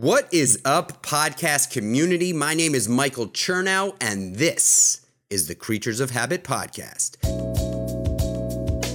What is up, podcast community? My name is Michael Chernow, and this is the Creatures of Habit podcast.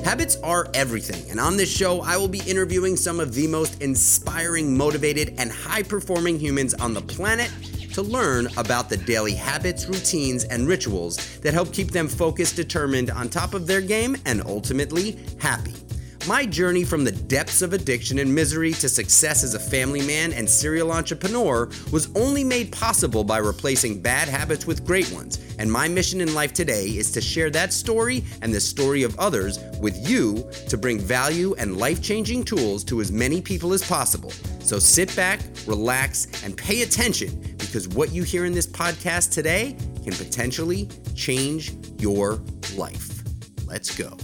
Habits are everything, and on this show, I will be interviewing some of the most inspiring, motivated, and high performing humans on the planet to learn about the daily habits, routines, and rituals that help keep them focused, determined, on top of their game, and ultimately happy. My journey from the depths of addiction and misery to success as a family man and serial entrepreneur was only made possible by replacing bad habits with great ones. And my mission in life today is to share that story and the story of others with you to bring value and life changing tools to as many people as possible. So sit back, relax, and pay attention because what you hear in this podcast today can potentially change your life. Let's go.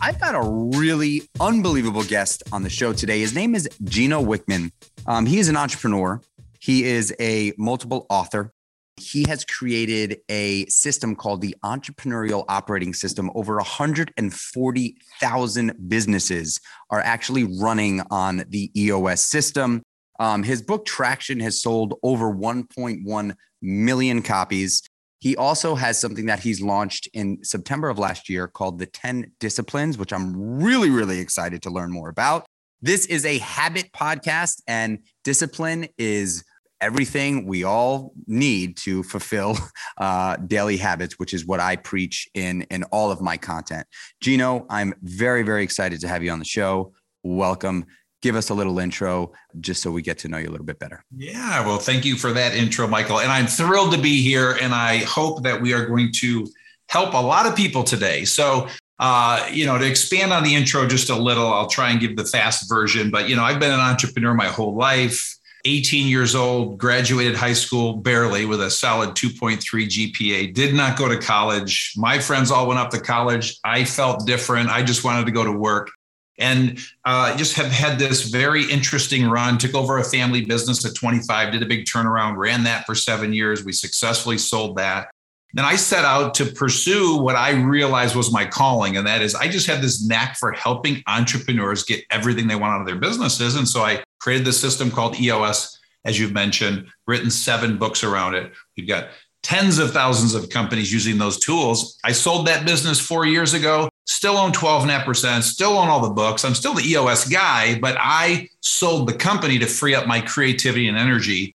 I've got a really unbelievable guest on the show today. His name is Gino Wickman. Um, he is an entrepreneur. He is a multiple author. He has created a system called the Entrepreneurial Operating System. Over 140,000 businesses are actually running on the EOS system. Um, his book Traction has sold over 1.1 million copies. He also has something that he's launched in September of last year called the 10 Disciplines, which I'm really, really excited to learn more about. This is a habit podcast, and discipline is everything we all need to fulfill uh, daily habits, which is what I preach in in all of my content. Gino, I'm very, very excited to have you on the show. Welcome give us a little intro just so we get to know you a little bit better. Yeah, well, thank you for that intro, Michael. And I'm thrilled to be here. And I hope that we are going to help a lot of people today. So, uh, you know, to expand on the intro just a little, I'll try and give the fast version. But, you know, I've been an entrepreneur my whole life. 18 years old, graduated high school barely with a solid 2.3 GPA, did not go to college. My friends all went up to college. I felt different. I just wanted to go to work and uh, just have had this very interesting run. Took over a family business at 25, did a big turnaround, ran that for seven years. We successfully sold that. Then I set out to pursue what I realized was my calling, and that is I just had this knack for helping entrepreneurs get everything they want out of their businesses. And so I created this system called EOS, as you've mentioned, written seven books around it. We've got tens of thousands of companies using those tools. I sold that business four years ago still own 12.5%, still own all the books. I'm still the EOS guy, but I sold the company to free up my creativity and energy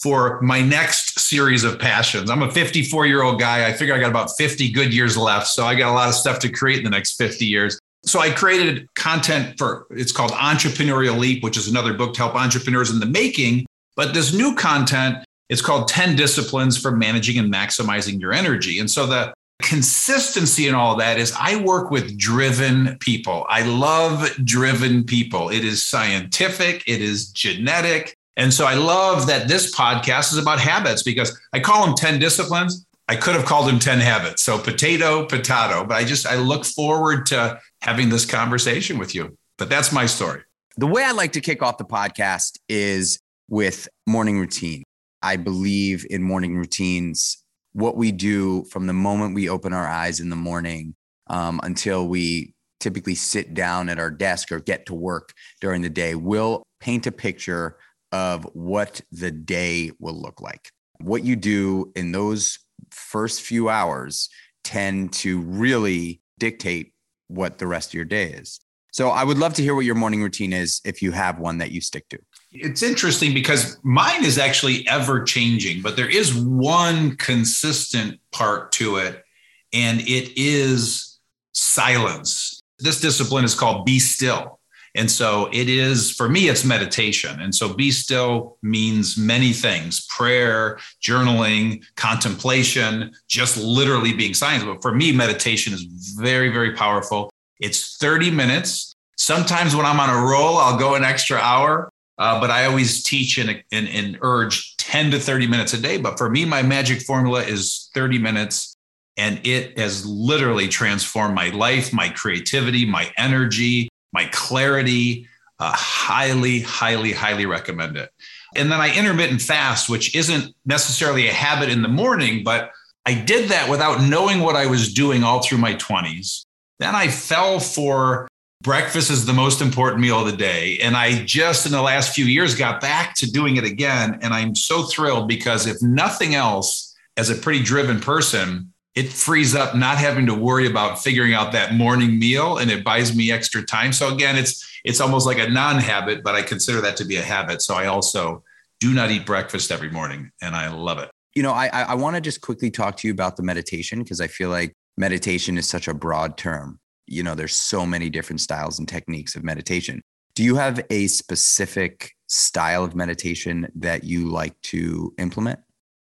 for my next series of passions. I'm a 54 year old guy. I figure I got about 50 good years left. So I got a lot of stuff to create in the next 50 years. So I created content for it's called Entrepreneurial Leap, which is another book to help entrepreneurs in the making. But this new content, it's called 10 Disciplines for Managing and Maximizing Your Energy. And so the consistency in all that is I work with driven people. I love driven people. It is scientific, it is genetic. And so I love that this podcast is about habits because I call them 10 disciplines. I could have called them 10 habits. So potato, potato. But I just, I look forward to having this conversation with you. But that's my story. The way I like to kick off the podcast is with morning routine. I believe in morning routines what we do from the moment we open our eyes in the morning um, until we typically sit down at our desk or get to work during the day will paint a picture of what the day will look like. What you do in those first few hours tend to really dictate what the rest of your day is. So I would love to hear what your morning routine is if you have one that you stick to it's interesting because mine is actually ever changing, but there is one consistent part to it, and it is silence. This discipline is called be still. And so it is, for me, it's meditation. And so be still means many things prayer, journaling, contemplation, just literally being silent. But for me, meditation is very, very powerful. It's 30 minutes. Sometimes when I'm on a roll, I'll go an extra hour. Uh, but I always teach and, and, and urge 10 to 30 minutes a day. But for me, my magic formula is 30 minutes. And it has literally transformed my life, my creativity, my energy, my clarity. Uh, highly, highly, highly recommend it. And then I intermittent fast, which isn't necessarily a habit in the morning, but I did that without knowing what I was doing all through my 20s. Then I fell for breakfast is the most important meal of the day. And I just in the last few years got back to doing it again. And I'm so thrilled because if nothing else, as a pretty driven person, it frees up not having to worry about figuring out that morning meal and it buys me extra time. So again, it's it's almost like a non-habit, but I consider that to be a habit. So I also do not eat breakfast every morning and I love it. You know, I I want to just quickly talk to you about the meditation because I feel like meditation is such a broad term. You know, there's so many different styles and techniques of meditation. Do you have a specific style of meditation that you like to implement?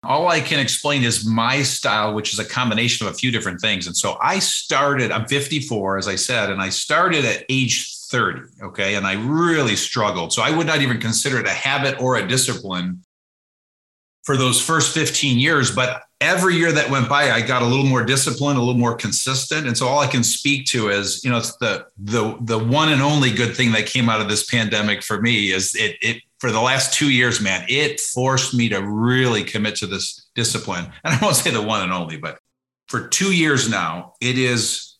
all I can explain is my style, which is a combination of a few different things. And so I started, I'm 54, as I said, and I started at age 30. Okay. And I really struggled. So I would not even consider it a habit or a discipline for those first 15 years. But every year that went by, I got a little more disciplined, a little more consistent. And so all I can speak to is, you know, it's the the the one and only good thing that came out of this pandemic for me is it it for the last two years, man, it forced me to really commit to this discipline. And I won't say the one and only, but for two years now, it is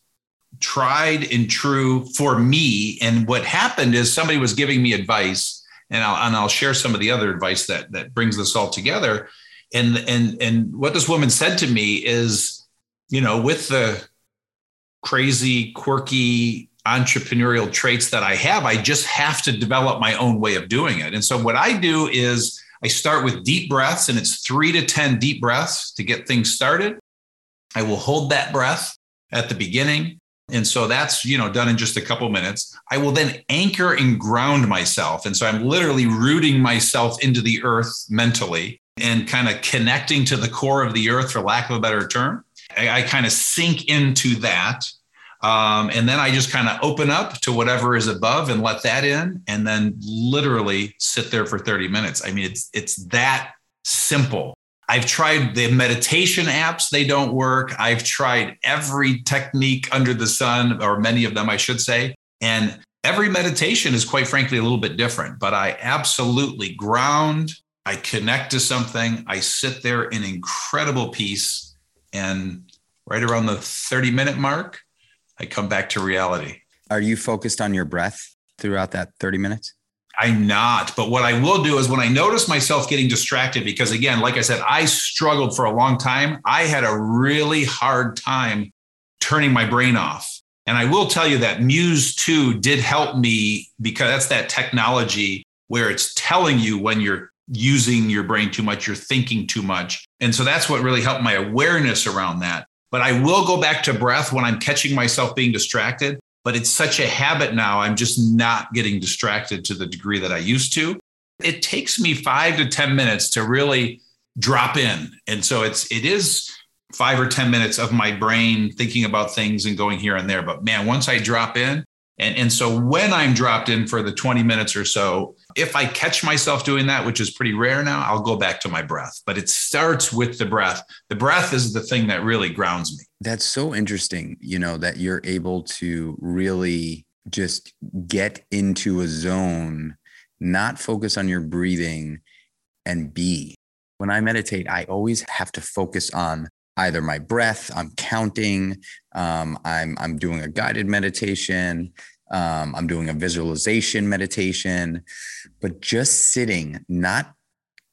tried and true for me. And what happened is somebody was giving me advice, and I'll, and I'll share some of the other advice that that brings this all together. And and and what this woman said to me is, you know, with the crazy, quirky entrepreneurial traits that I have. I just have to develop my own way of doing it. And so what I do is I start with deep breaths, and it's three to 10 deep breaths to get things started. I will hold that breath at the beginning. And so that's, you know, done in just a couple minutes. I will then anchor and ground myself. And so I'm literally rooting myself into the earth mentally and kind of connecting to the core of the earth, for lack of a better term. I, I kind of sink into that um, and then I just kind of open up to whatever is above and let that in, and then literally sit there for 30 minutes. I mean, it's it's that simple. I've tried the meditation apps, they don't work. I've tried every technique under the sun, or many of them, I should say. And every meditation is quite frankly a little bit different, but I absolutely ground, I connect to something, I sit there in incredible peace. And right around the 30 minute mark, I come back to reality. Are you focused on your breath throughout that 30 minutes? I'm not. But what I will do is when I notice myself getting distracted, because again, like I said, I struggled for a long time. I had a really hard time turning my brain off. And I will tell you that Muse 2 did help me because that's that technology where it's telling you when you're using your brain too much, you're thinking too much. And so that's what really helped my awareness around that. But I will go back to breath when I'm catching myself being distracted. But it's such a habit now, I'm just not getting distracted to the degree that I used to. It takes me five to 10 minutes to really drop in. And so it's, it is five or 10 minutes of my brain thinking about things and going here and there. But man, once I drop in, and, and so when I'm dropped in for the 20 minutes or so, if I catch myself doing that, which is pretty rare now, I'll go back to my breath. But it starts with the breath. The breath is the thing that really grounds me. That's so interesting, you know, that you're able to really just get into a zone, not focus on your breathing and be. When I meditate, I always have to focus on either my breath, I'm counting, um, I'm, I'm doing a guided meditation, um, I'm doing a visualization meditation, but just sitting, not,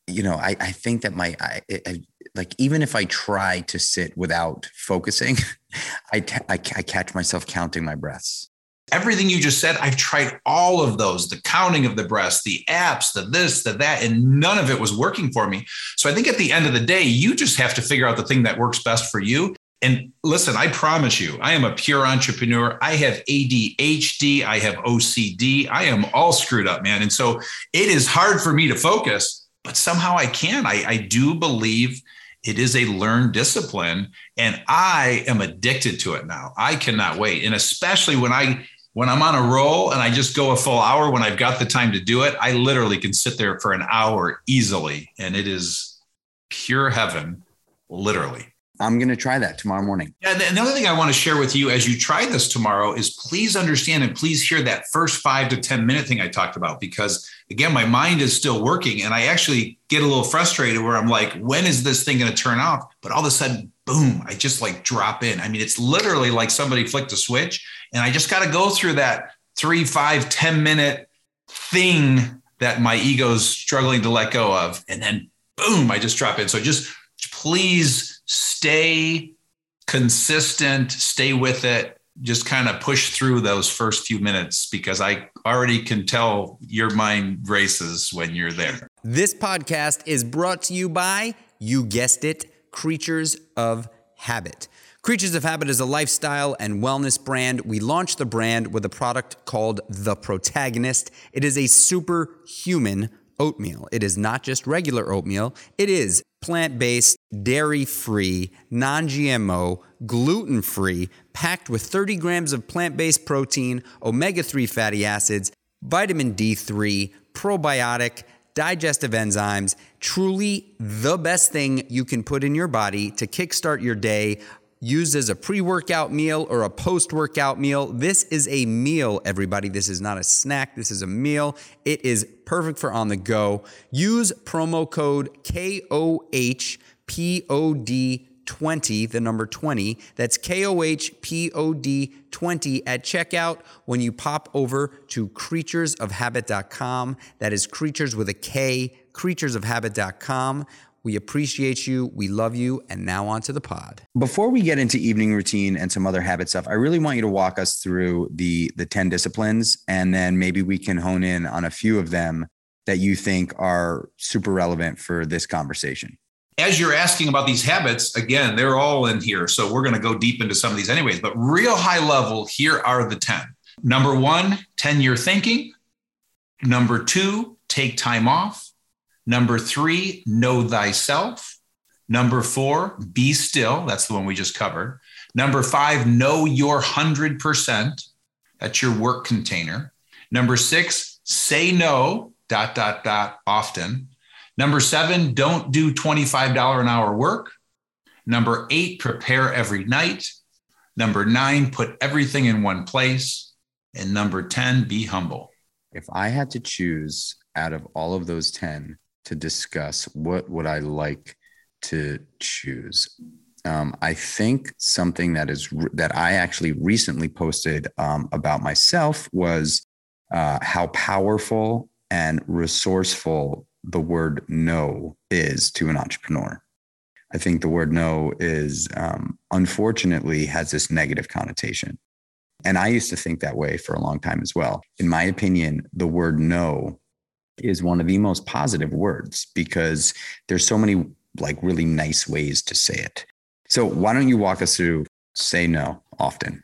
you know, I, I think that my, I, I, like, even if I try to sit without focusing, I, catch myself counting my breaths everything you just said, I've tried all of those the counting of the breaths, the apps, the this, the that, and none of it was working for me. So I think at the end of the day, you just have to figure out the thing that works best for you. And listen, I promise you, I am a pure entrepreneur. I have ADHD, I have OCD, I am all screwed up, man. And so it is hard for me to focus, but somehow I can. I, I do believe it is a learned discipline and i am addicted to it now i cannot wait and especially when i when I'm on a roll and I just go a full hour when I've got the time to do it, I literally can sit there for an hour easily. And it is pure heaven, literally. I'm going to try that tomorrow morning. Yeah. And the other thing I want to share with you as you try this tomorrow is please understand and please hear that first five to 10 minute thing I talked about, because again, my mind is still working and I actually get a little frustrated where I'm like, when is this thing going to turn off? But all of a sudden, boom, I just like drop in. I mean, it's literally like somebody flicked a switch and I just got to go through that three, five, ten minute thing that my ego's struggling to let go of. And then boom, I just drop in. So just please stay consistent, stay with it. Just kind of push through those first few minutes because I already can tell your mind races when you're there. This podcast is brought to you by, you guessed it, Creatures of Habit. Creatures of Habit is a lifestyle and wellness brand. We launched the brand with a product called The Protagonist. It is a superhuman oatmeal. It is not just regular oatmeal, it is plant based, dairy free, non GMO, gluten free, packed with 30 grams of plant based protein, omega 3 fatty acids, vitamin D3, probiotic, digestive enzymes. Truly the best thing you can put in your body to kickstart your day used as a pre workout meal or a post workout meal. This is a meal, everybody. This is not a snack. This is a meal. It is perfect for on the go. Use promo code KOHPOD. 20, the number 20. That's KOHPOD 20 at checkout when you pop over to creaturesofhabit.com. That is creatures with a K, creaturesofhabit.com. We appreciate you. We love you. And now on to the pod. Before we get into evening routine and some other habit stuff, I really want you to walk us through the the 10 disciplines and then maybe we can hone in on a few of them that you think are super relevant for this conversation. As you're asking about these habits, again, they're all in here. So we're going to go deep into some of these anyways, but real high level, here are the 10. Number one, 10 year thinking. Number two, take time off. Number three, know thyself. Number four, be still. That's the one we just covered. Number five, know your 100%. That's your work container. Number six, say no, dot, dot, dot, often. Number seven, don't do $25 an hour work. Number eight, prepare every night. Number nine, put everything in one place. And number 10, be humble. If I had to choose out of all of those 10, to discuss what would I like to choose. Um, I think something that is that I actually recently posted um, about myself was uh, how powerful and resourceful the word no is to an entrepreneur. I think the word no is um, unfortunately has this negative connotation. And I used to think that way for a long time as well. In my opinion, the word no is one of the most positive words because there's so many like really nice ways to say it. So why don't you walk us through say no often?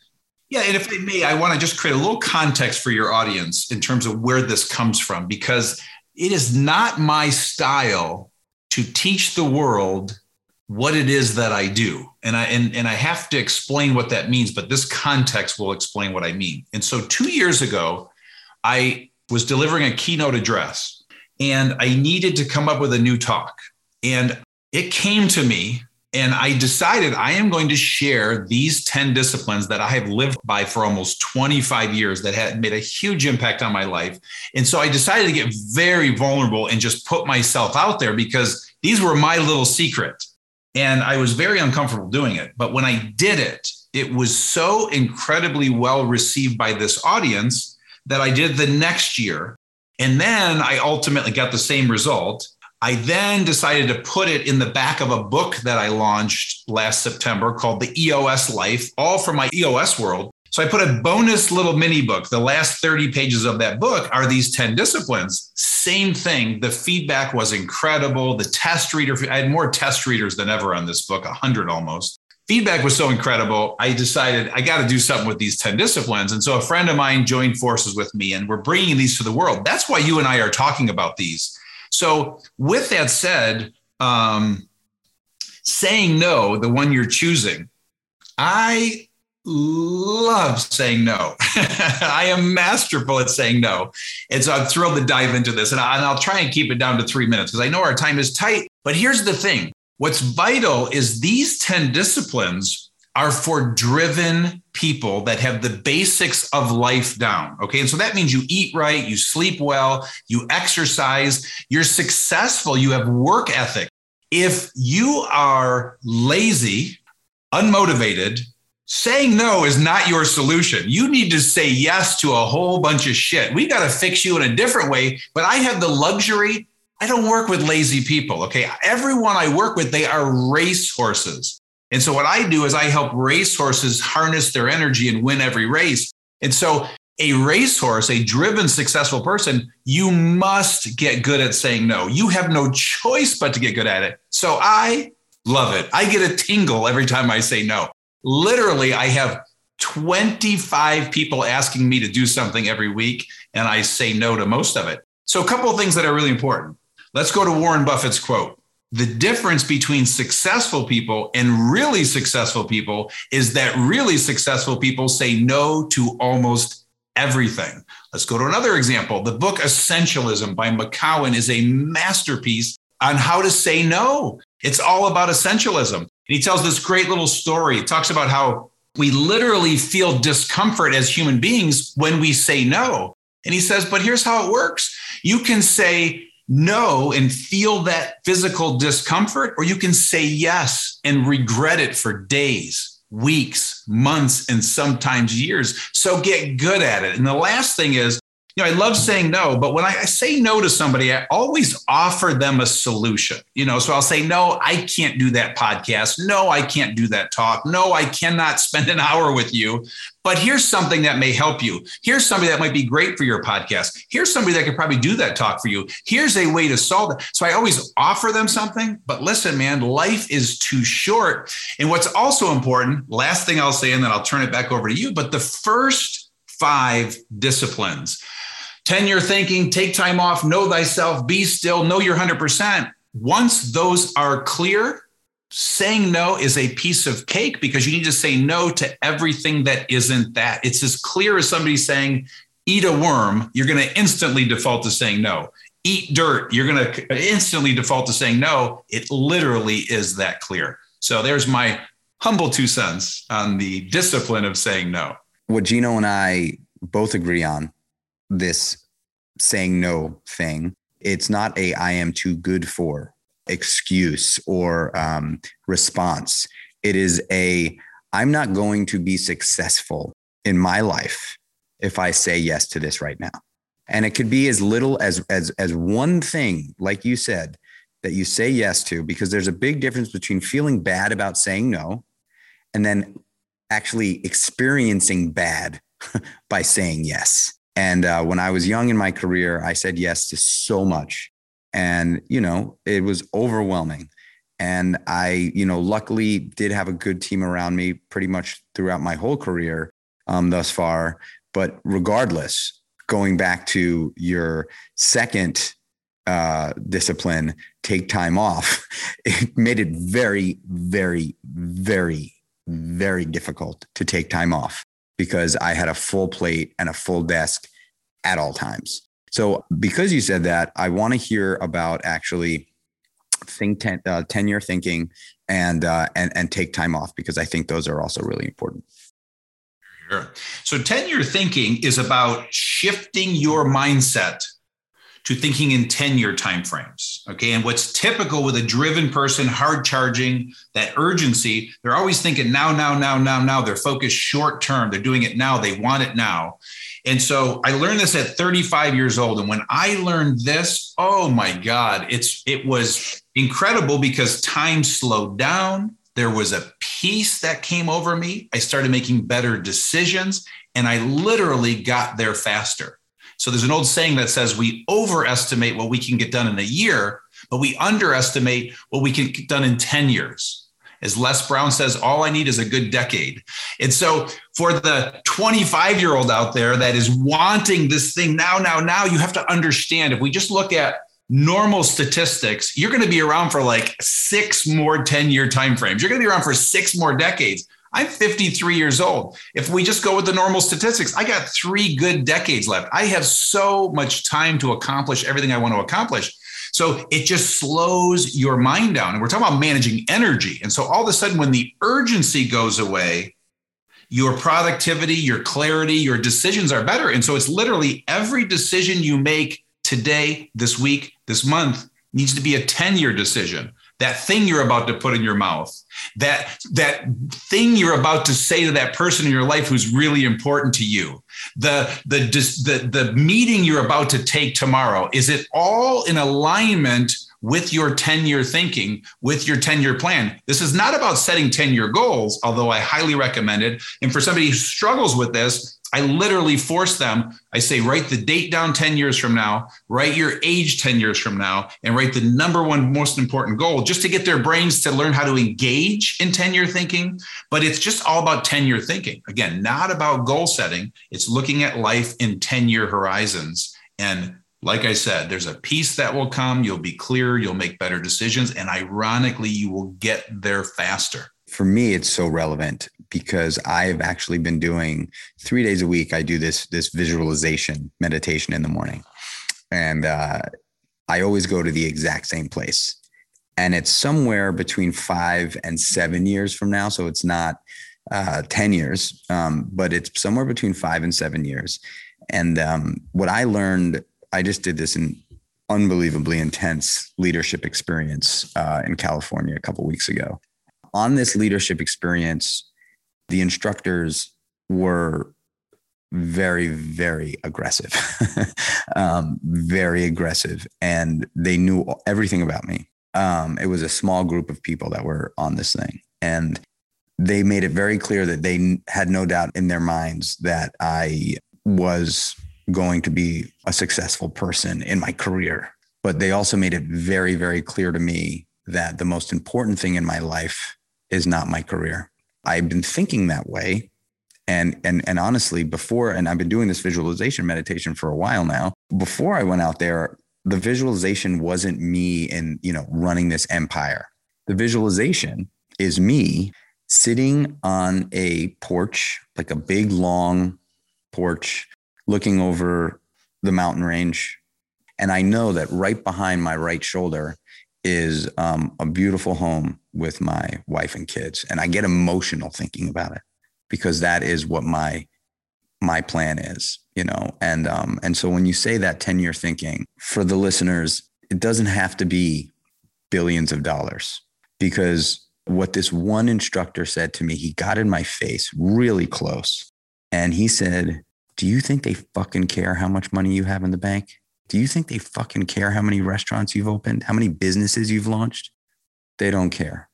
Yeah, and if I may, I want to just create a little context for your audience in terms of where this comes from because it is not my style to teach the world what it is that I do. And I and, and I have to explain what that means, but this context will explain what I mean. And so 2 years ago, I was delivering a keynote address and I needed to come up with a new talk. And it came to me, and I decided I am going to share these 10 disciplines that I have lived by for almost 25 years that had made a huge impact on my life. And so I decided to get very vulnerable and just put myself out there because these were my little secret. And I was very uncomfortable doing it. But when I did it, it was so incredibly well received by this audience that I did the next year. And then I ultimately got the same result. I then decided to put it in the back of a book that I launched last September called The EOS Life, all from my EOS world. So I put a bonus little mini book. The last 30 pages of that book are these 10 disciplines. Same thing. The feedback was incredible. The test reader, I had more test readers than ever on this book, 100 almost feedback was so incredible. I decided I got to do something with these 10 disciplines. And so a friend of mine joined forces with me, and we're bringing these to the world. That's why you and I are talking about these. So, with that said, um, saying no, the one you're choosing, I love saying no. I am masterful at saying no. And so I'm thrilled to dive into this. And, I, will try and keep it down to three minutes because I know our time is tight. But here's the thing What's vital is these 10 disciplines are for driven people that have the basics of life down. Okay. And so that means you eat right, you sleep well, you exercise, you're successful, you have work ethic. If you are lazy, unmotivated, saying no is not your solution. You need to say yes to a whole bunch of shit. We got to fix you in a different way. But I have the luxury. I don't work with lazy people. Okay. Everyone I work with, they are race horses. And so what I do is I help racehorses harness their energy and win every race. And so a racehorse, a driven, successful person, you must get good at saying no. You have no choice but to get good at it. So I love it. I get a tingle every time I say no. Literally, I have 25 people asking me to do something every week, and I say no to most of it. So, a couple of things that are really important. Let's go to Warren Buffett's quote. The difference between successful people and really successful people is that really successful people say no to almost everything. Let's go to another example. The book Essentialism by McKeown is a masterpiece on how to say no. It's all about essentialism. And he tells this great little story. He talks about how we literally feel discomfort as human beings when we say no. And he says, but here's how it works you can say no and feel that physical discomfort, or you can say yes and regret it for days, weeks, months, and sometimes years. So get good at it. And the last thing is, know, I love saying no, but when I, I, say no to somebody, I always offer them a solution. You know, so I'll say, no, I can't do that podcast. No, I can't do that talk. No, I cannot spend an hour with you. But here's something that may help you. Here's somebody that might be great for your podcast. Here's somebody that could probably do that talk for you. Here's a way to solve it. So I always offer them something. But listen, man, life is too short. And what's also important, last thing I'll say, and then I'll turn it back over to you. But the first five disciplines 10 year thinking, take time off, know thyself, be still, know your 100%. Once those are clear, saying no is a piece of cake because you need to say no to everything that isn't that. It's as clear as somebody saying, eat a worm, you're going to instantly default to saying no. Eat dirt, you're going to instantly default to saying no. It literally is that clear. So there's my humble two cents on the discipline of saying no. What Gino and I both agree on this saying no thing. It's not a I am too good for excuse or um, response. It is a I'm not going to be successful in my life if I say yes to this right now. And it could be as little as as as one thing, like you said, that you say yes to, because there's a big difference between feeling bad about saying no and then actually experiencing bad by saying yes. And uh, when I was young in my career, I said yes to so much. And, you know, it was overwhelming. And I, you know, luckily did have a good team around me pretty much throughout my whole career um, thus far. But regardless, going back to your second uh, discipline, take time off, it made it very, very, very, very difficult to take time off because I had a full plate and a full desk at all times. So, because you said that, I want to hear about actually think ten, uh, 10 year thinking and, uh, and, and take time off because I think those are also really important. Sure. So, 10 year thinking is about shifting your mindset to thinking in 10 year timeframes. Okay. And what's typical with a driven person, hard charging, that urgency, they're always thinking now, now, now, now, now. They're focused short term. They're doing it now. They want it now. And so I learned this at 35 years old. And when I learned this, oh my God, it's it was incredible because time slowed down. There was a peace that came over me. I started making better decisions and I literally got there faster. So there's an old saying that says we overestimate what we can get done in a year, but we underestimate what we can get done in 10 years. As Les Brown says, all I need is a good decade. And so, for the 25 year old out there that is wanting this thing now, now, now, you have to understand if we just look at normal statistics, you're going to be around for like six more 10 year timeframes. You're going to be around for six more decades. I'm 53 years old. If we just go with the normal statistics, I got three good decades left. I have so much time to accomplish everything I want to accomplish. So it just slows your mind down. And we're talking about managing energy. And so all of a sudden, when the urgency goes away, your productivity, your clarity, your decisions are better. And so it's literally every decision you make today, this week, this month needs to be a 10 year decision that thing you're about to put in your mouth, that that thing you're about to say to that person in your life who's really important to you, the the the the meeting you're about to take tomorrow, is it all in alignment with your 10 year thinking, with your 10 year plan. This is not about setting 10 year goals, although I highly recommend it. And for somebody who struggles with this, I literally force them. I say, write the date down 10 years from now, write your age 10 years from now, and write the number one most important goal just to get their brains to learn how to engage in 10 year thinking. But it's just all about 10 year thinking. Again, not about goal setting, it's looking at life in 10 year horizons. And like I said, there's a peace that will come. You'll be clear, you'll make better decisions. And ironically, you will get there faster. For me, it's so relevant because I've actually been doing three days a week. I do this this visualization meditation in the morning, and uh, I always go to the exact same place, and it's somewhere between five and seven years from now. So it's not uh, ten years, um, but it's somewhere between five and seven years. And um, what I learned, I just did this in unbelievably intense leadership experience uh, in California a couple weeks ago. On this leadership experience, the instructors were very very aggressive. Um, very aggressive. And they knew everything about me. Um, it was a small group of people that were on this thing. And they made it very clear that they had no doubt in their minds that i was going to be a successful person in my career. But they also made it very very clear to me that the most important thing in my life is not my career I've been thinking that way. And, and, and honestly, before, and I've been doing this visualization meditation for a while now, before I went out there, the visualization wasn't me in, you know, running this empire. The visualization is me sitting on a porch, like a big, long porch, looking over the mountain range. And I know that right behind my right shoulder is um, a beautiful home with my wife and kids and i get emotional thinking about it because that is what my my plan is you know? And um and so when you say that 10 year thinking for the listeners it doesn't have to be billions of dollars because what this one instructor said to me he got in my face really close and he said do you think they fucking care how much money you have in the bank do you think they fucking care how many restaurants you've opened how many businesses you've launched they don't care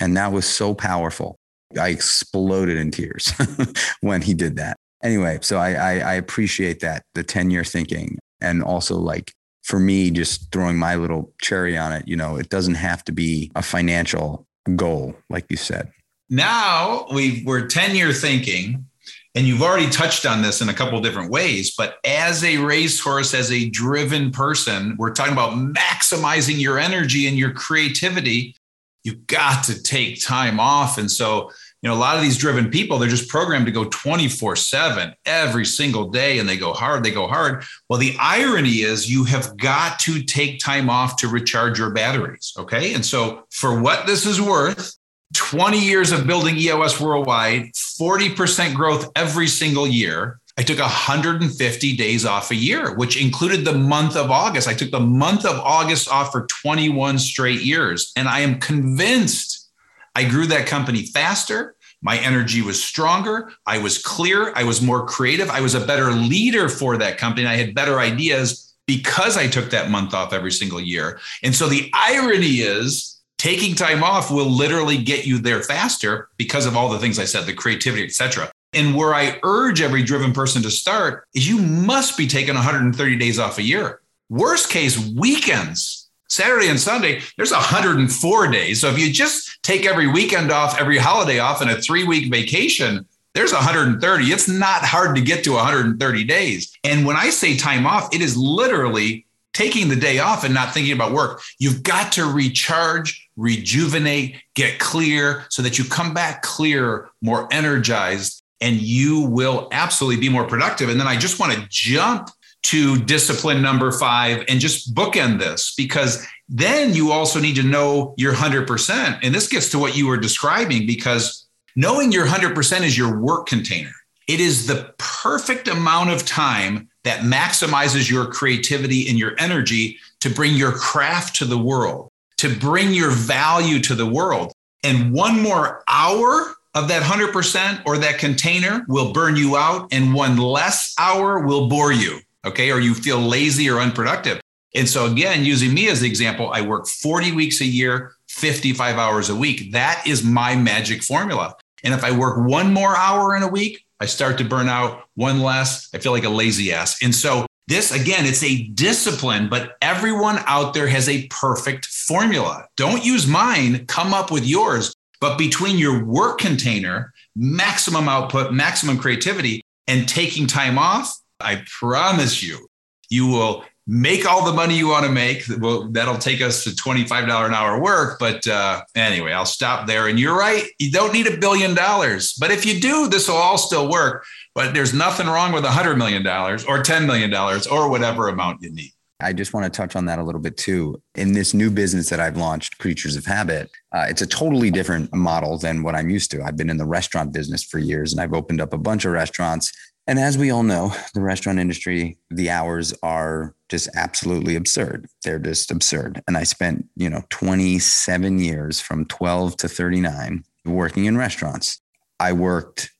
and that was so powerful. I exploded in tears when he did that. Anyway, so I, I, I appreciate that, the 10 year thinking. And also, like, for me, just throwing my little cherry on it, you know, it doesn't have to be a financial goal, like you said. Now we we're 10 year thinking, and you've already touched on this in a couple different ways, but as a racehorse, as a driven person, we're talking about maximizing your energy and your creativity you've got to take time off. And so, you know, a lot of these driven people, they're just programmed to go 24 7 every single day and they go hard, they go hard. Well, the irony is you have got to take time off to recharge your batteries. Okay. And so, for what this is worth, 20 years of building EOS worldwide, 40% growth every single year. I took 150 days off a year, which included the month of August. I took the month of August off for 21 straight years. And I am convinced I grew that company faster. My energy was stronger. I was clear. I was more creative. I was a better leader for that company. I had better ideas because I took that month off every single year. And so the irony is, taking time off will literally get you there faster because of all the things I said, the creativity, etc. And where I urge every driven person to start is you must be taking 130 days off a year. Worst case, weekends, Saturday and Sunday, there's 104 days. So if you just take every weekend off, every holiday off, and a three week vacation, there's 130. It's not hard to get to 130 days. And when I say time off, it is literally taking the day off and not thinking about work. You've got to recharge, rejuvenate, get clear so that you come back clear, more energized, and you will absolutely be more productive. And then I just want to jump to discipline number five and just bookend this because then you also need to know your 100%. And this gets to what you were describing because knowing your 100% is your work container. It is the perfect amount of time that maximizes your creativity and your energy to bring your craft to the world to bring your value to the world. And one more hour of that 100% or that container will burn you out, and one less hour will bore you. Okay. Or you feel lazy or unproductive. And so, again, using me as the example, I work 40 weeks a year, 55 hours a week. That is my magic formula. And if I work one more hour in a week, I start to burn out, one less, I feel like a lazy ass. And so, this again, it's a discipline, but everyone out there has a perfect formula. Don't use mine, come up with yours. But between your work container, maximum output, maximum creativity, and taking time off, I promise you, you will make all the money you want to make. Well, that'll take us to $25 an hour work. But uh, anyway, I'll stop there. And you're right. You don't need a billion dollars. But if you do, this will all still work. But there's nothing wrong with a $100 million or $10 million or whatever amount you need. I just want to touch on that a little bit too. In this new business that I've launched, Creatures of Habit, uh, it's a totally different model than what I'm used to. I've been in the restaurant business for years and I've opened up a bunch of restaurants and as we all know, the restaurant industry, the hours are just absolutely absurd. They're just absurd. And I spent, you know, 27 years from 12 to 39 working in restaurants. I worked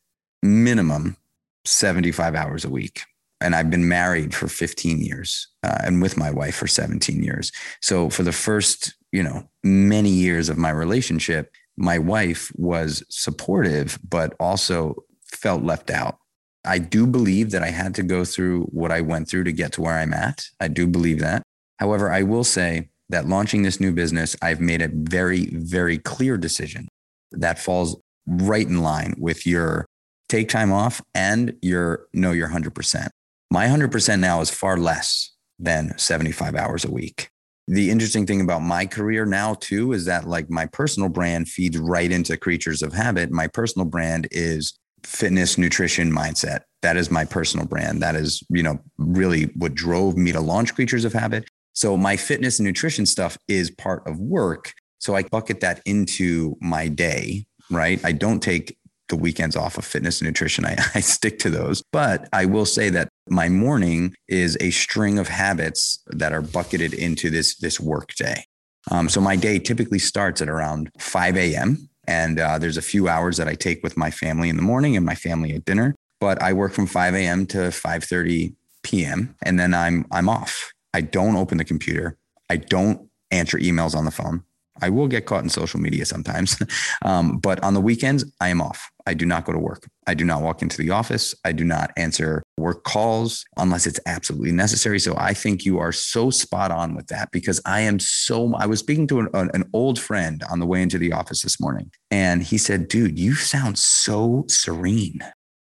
minimum 75 hours a week. And I've been married for 15 years uh, and with my wife for 17 years. So for the first, you know, many years of my relationship, my wife was supportive, but also felt left out I do believe that I had to go through what I went through to get to where I'm at. I do believe that. However, I will say that launching this new business, I've made a very, very clear decision that falls right in line with your take time off and your know your 100%. My 100% now is far less than 75 hours a week. The interesting thing about my career now, too, is that like my personal brand feeds right into Creatures of Habit. My personal brand is fitness, nutrition mindset. That is my personal brand. That is, you know, really what drove me to launch Creatures of Habit. So my fitness and nutrition stuff is part of work. So I bucket that into my day, right? I don't take the weekends off of fitness and nutrition. I, I stick to those. But I will say that my morning is a string of habits that are bucketed into this, this work day. Um, so my day typically starts at around 5 a.m. And uh, there's a few hours that I take with my family in the morning and my family at dinner. But I work from 5 a.m. to 5:30 p.m. and then I'm I'm off. I don't open the computer. I don't answer emails on the phone. I will get caught in social media sometimes. um, but on the weekends, I am off. I do not go to work. I do not walk into the office. I do not answer work calls unless it's absolutely necessary. So I think you are so spot on with that because I am so. I was speaking to an, an old friend on the way into the office this morning, and he said, Dude, you sound so serene.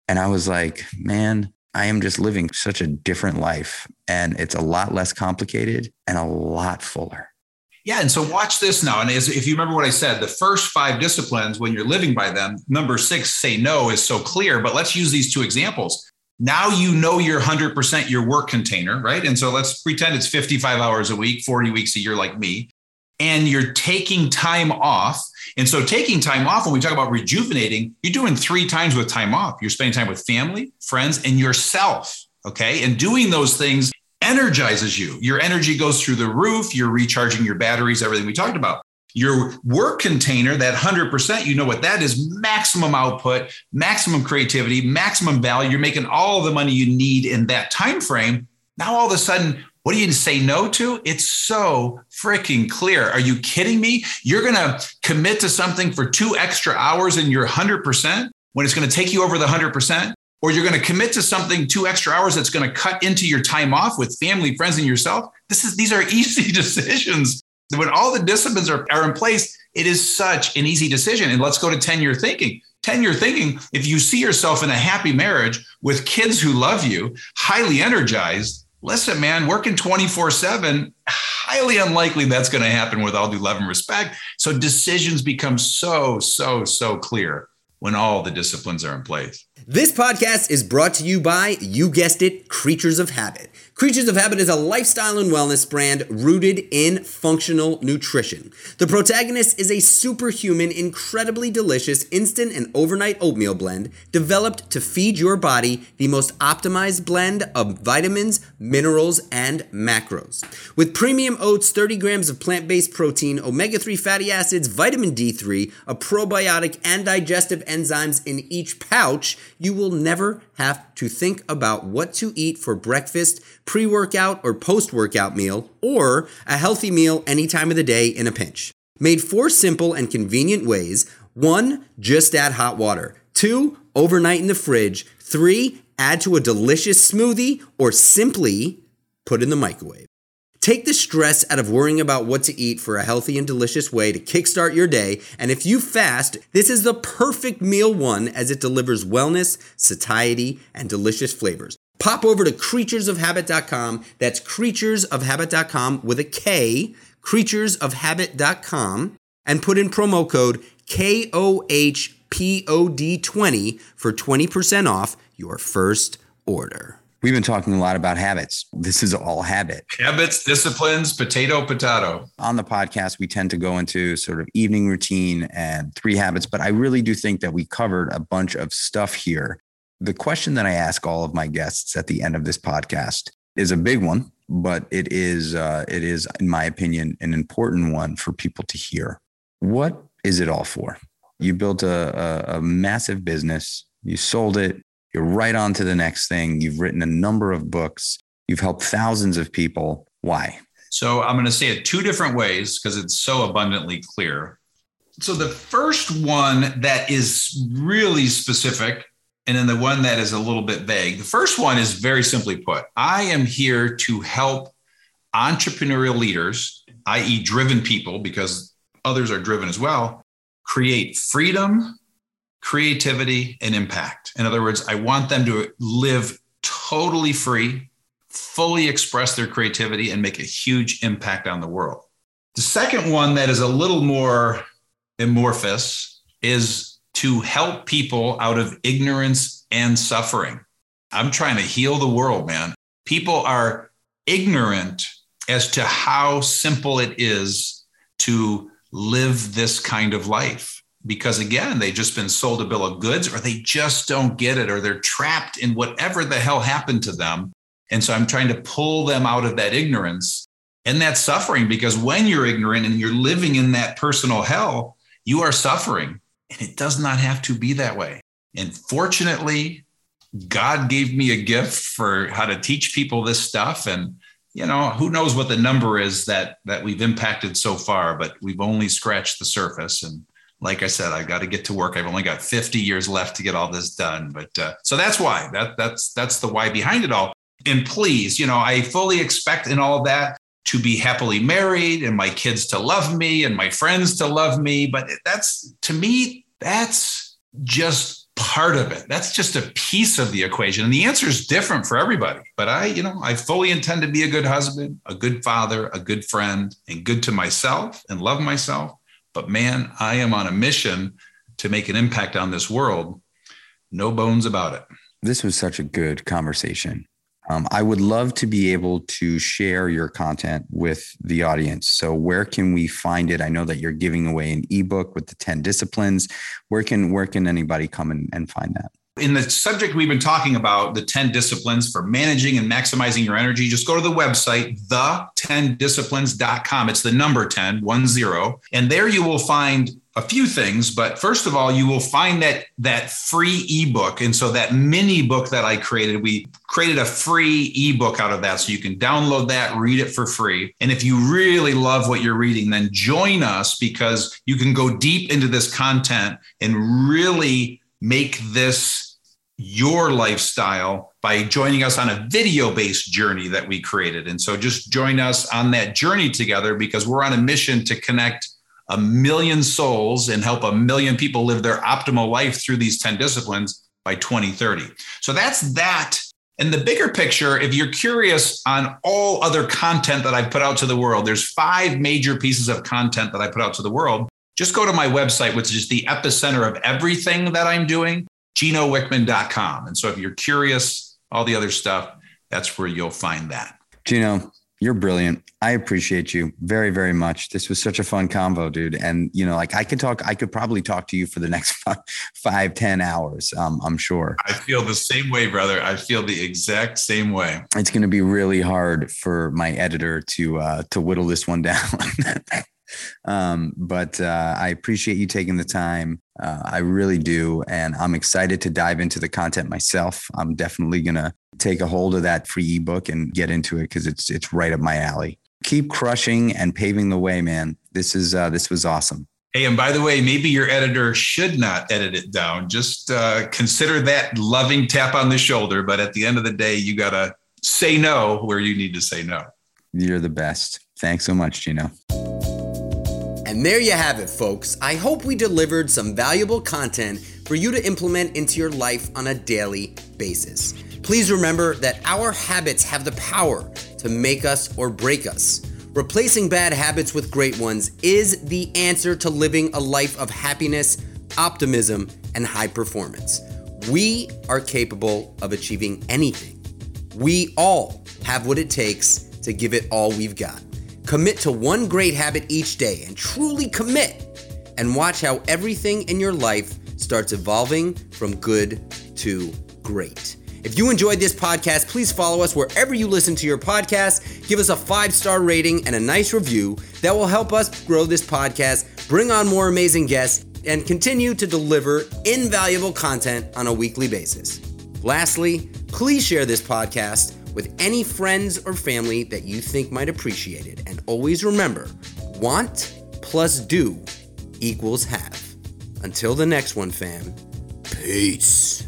And I was like, Man, I am just living such a different life and it's a lot less complicated and a lot fuller. Yeah. And so watch this now. And as, if you remember what I said, the first five disciplines, when your living by them, number six, say no, is so clear. But let's use these two examples. Now you know you're 100% your work container, right? And so let's pretend it's 55 hours a week, 40 weeks a year, like me, and you're taking time off. And so taking time off, when we talk about rejuvenating, you're doing three times with time off. You're spending time with family, friends, and yourself. Okay. And doing those things energizes you. Your energy goes through the roof. You're recharging your batteries, everything we talked about. Your work container, that 100%, you know what that is maximum output, maximum creativity, maximum value. You're making all the money you need in that time frame. Now, all of a sudden, what do you say no to? It's so freaking clear. Are you kidding me? You're going to commit to something for two extra hours and you're 100% when it's going to take you over the 100%? Or you're going to commit to something two extra hours that's going to cut into your time off with family, friends, and yourself. This is these are easy decisions. When all the disciplines are, are in place, it is such an easy decision. And let's go to 10 year thinking. 10 year thinking, if you see yourself in a happy marriage with kids who love you, highly energized, listen, man, working 24 7, highly unlikely that's going to happen with all due love and respect. So decisions become so, so, so clear when all the disciplines are in place. This podcast is brought to you by, you guessed it, Creatures of Habit. Creatures of Habit is a lifestyle and wellness brand rooted in functional nutrition. The protagonist is a superhuman, incredibly delicious instant and overnight oatmeal blend developed to feed your body the most optimized blend of vitamins, minerals, and macros. With premium oats, 30 grams of plant based protein, omega 3 fatty acids, vitamin D3, a probiotic, and digestive enzymes in each pouch, you will never have to think about what to eat for breakfast, pre workout, or post workout meal, or a healthy meal any time of the day in a pinch. Made four simple and convenient ways one, just add hot water. Two, overnight in the fridge. Three, add to a delicious smoothie, or simply put in the microwave. Take the stress out of worrying about what to eat for a healthy and delicious way to kickstart your day. And if you fast, this is the perfect meal one as it delivers wellness, satiety, and delicious flavors. Pop over to kreaturesofhabit.com. That's kreaturesofhabit.com with a K, kreaturesofhabit.com, and put in promo code KOHPOD20 for 20% off your first order. We've been talking a lot about habits. This is all habit. Habits, disciplines, potato, potato. On the podcast, we tend to go into sort of evening routine and three habits, but I really do think that we covered a bunch of stuff here. The question that I ask all of my guests at the end of this podcast is a big one, but it is, uh, it is, in my opinion, an important one for people to hear. What is it all for? You built a, a, a massive business, you sold it, you're right on to the next thing. You've written a number of books. You've helped thousands of people. Why? So I'm going to say it two different ways because it's so abundantly clear. So the first one that is really specific, and then the one that is a little bit vague. The first one is very simply put I am here to help entrepreneurial leaders, i.e., driven people, because others are driven as well, create freedom, creativity, and impact. In other words, I want them to live totally free, fully express their creativity, and make a huge impact on the world. The second one that is a little more amorphous is to help people out of ignorance and suffering. I'm trying to heal the world, man. People are ignorant as to how simple it is to live this kind of life because again they've just been sold a bill of goods or they just don't get it or they're trapped in whatever the hell happened to them. And so i'm trying to pull them out of that ignorance and that suffering because when you're ignorant and you're living in that personal hell you are suffering. And it does not have to be that way. And fortunately god gave me a gift for how to teach people this stuff. And you know who knows what the number is that that we've impacted so far but we've only scratched the surface and like I said, I've got to get to work. I've only got 50 years left to get all this done. But uh, so that's why that that's that's the why behind it all. And please, you know, I fully expect in all that to be happily married and my kids to love me and my friends to love me. But that's to me, that's just part of it. That's just a piece of the equation. And the answer is different for everybody. But I, you know, I fully intend to be a good husband, a good father, a good friend, and good to myself and love myself but man, I am on a mission to make an impact on this world. No bones about it. This was such a good conversation. Um, I would love to be able to share your content with the audience. So, where can we find it? I know that you're giving away an ebook with the 10 disciplines. Where can where can anybody come and, and find that? In the subject we've been talking about, the 10 disciplines for managing and maximizing your energy, just go to the website, the10disciplines.com. It's the number 10, one zero. And there you will find a few things, but first of all, you will find that that free ebook. And so that mini book that I created, we created a free ebook out of that. So you can download that, read it for free. And if you really love what you're reading, then join us because you can go deep into this content and really make this your lifestyle by joining us on a video based journey that we created. And so just join us on that journey together because we're on a mission to connect a million souls and help a million people live their optimal life through these 10 disciplines by 2030. So that's that. And the bigger picture, if you're curious on all other content that I've put out to the world, there's five major pieces of content that I put out to the world. Just go to my website, which is the epicenter of everything that I'm doing ginowickman.com. And so if you're curious, all the other stuff, that's where you'll find that. Gino, you're brilliant. I appreciate you very, very much. This was such a fun convo, dude. And you know, like I could talk, I could probably talk to you for the next five, five ten hours. Um, I'm sure. I feel the same way, brother. I feel the exact same way. It's going to be really hard for my editor to uh, to whittle this one down. um, but uh, I appreciate you taking the time. Uh, I really do, and I'm excited to dive into the content myself. I'm definitely gonna take a hold of that free ebook and get into it because it's it's right up my alley. Keep crushing and paving the way, man. This is uh, this was awesome. Hey, and by the way, maybe your editor should not edit it down. Just uh, consider that loving tap on the shoulder. But at the end of the day, you gotta say no where you need to say no. You're the best. Thanks so much, Gino. And there you have it, folks. I hope we delivered some valuable content for you to implement into your life on a daily basis. Please remember that our habits have the power to make us or break us. Replacing bad habits with great ones is the answer to living a life of happiness, optimism, and high performance. We are capable of achieving anything. We all have what it takes to give it all we've got. Commit to one great habit each day and truly commit, and watch how everything in your life starts evolving from good to great. If you enjoyed this podcast, please follow us wherever you listen to your podcast. Give us a five star rating and a nice review that will help us grow this podcast, bring on more amazing guests, and continue to deliver invaluable content on a weekly basis. Lastly, please share this podcast with any friends or family that you think might appreciate it. And always remember want plus do equals have. Until the next one, fam, peace.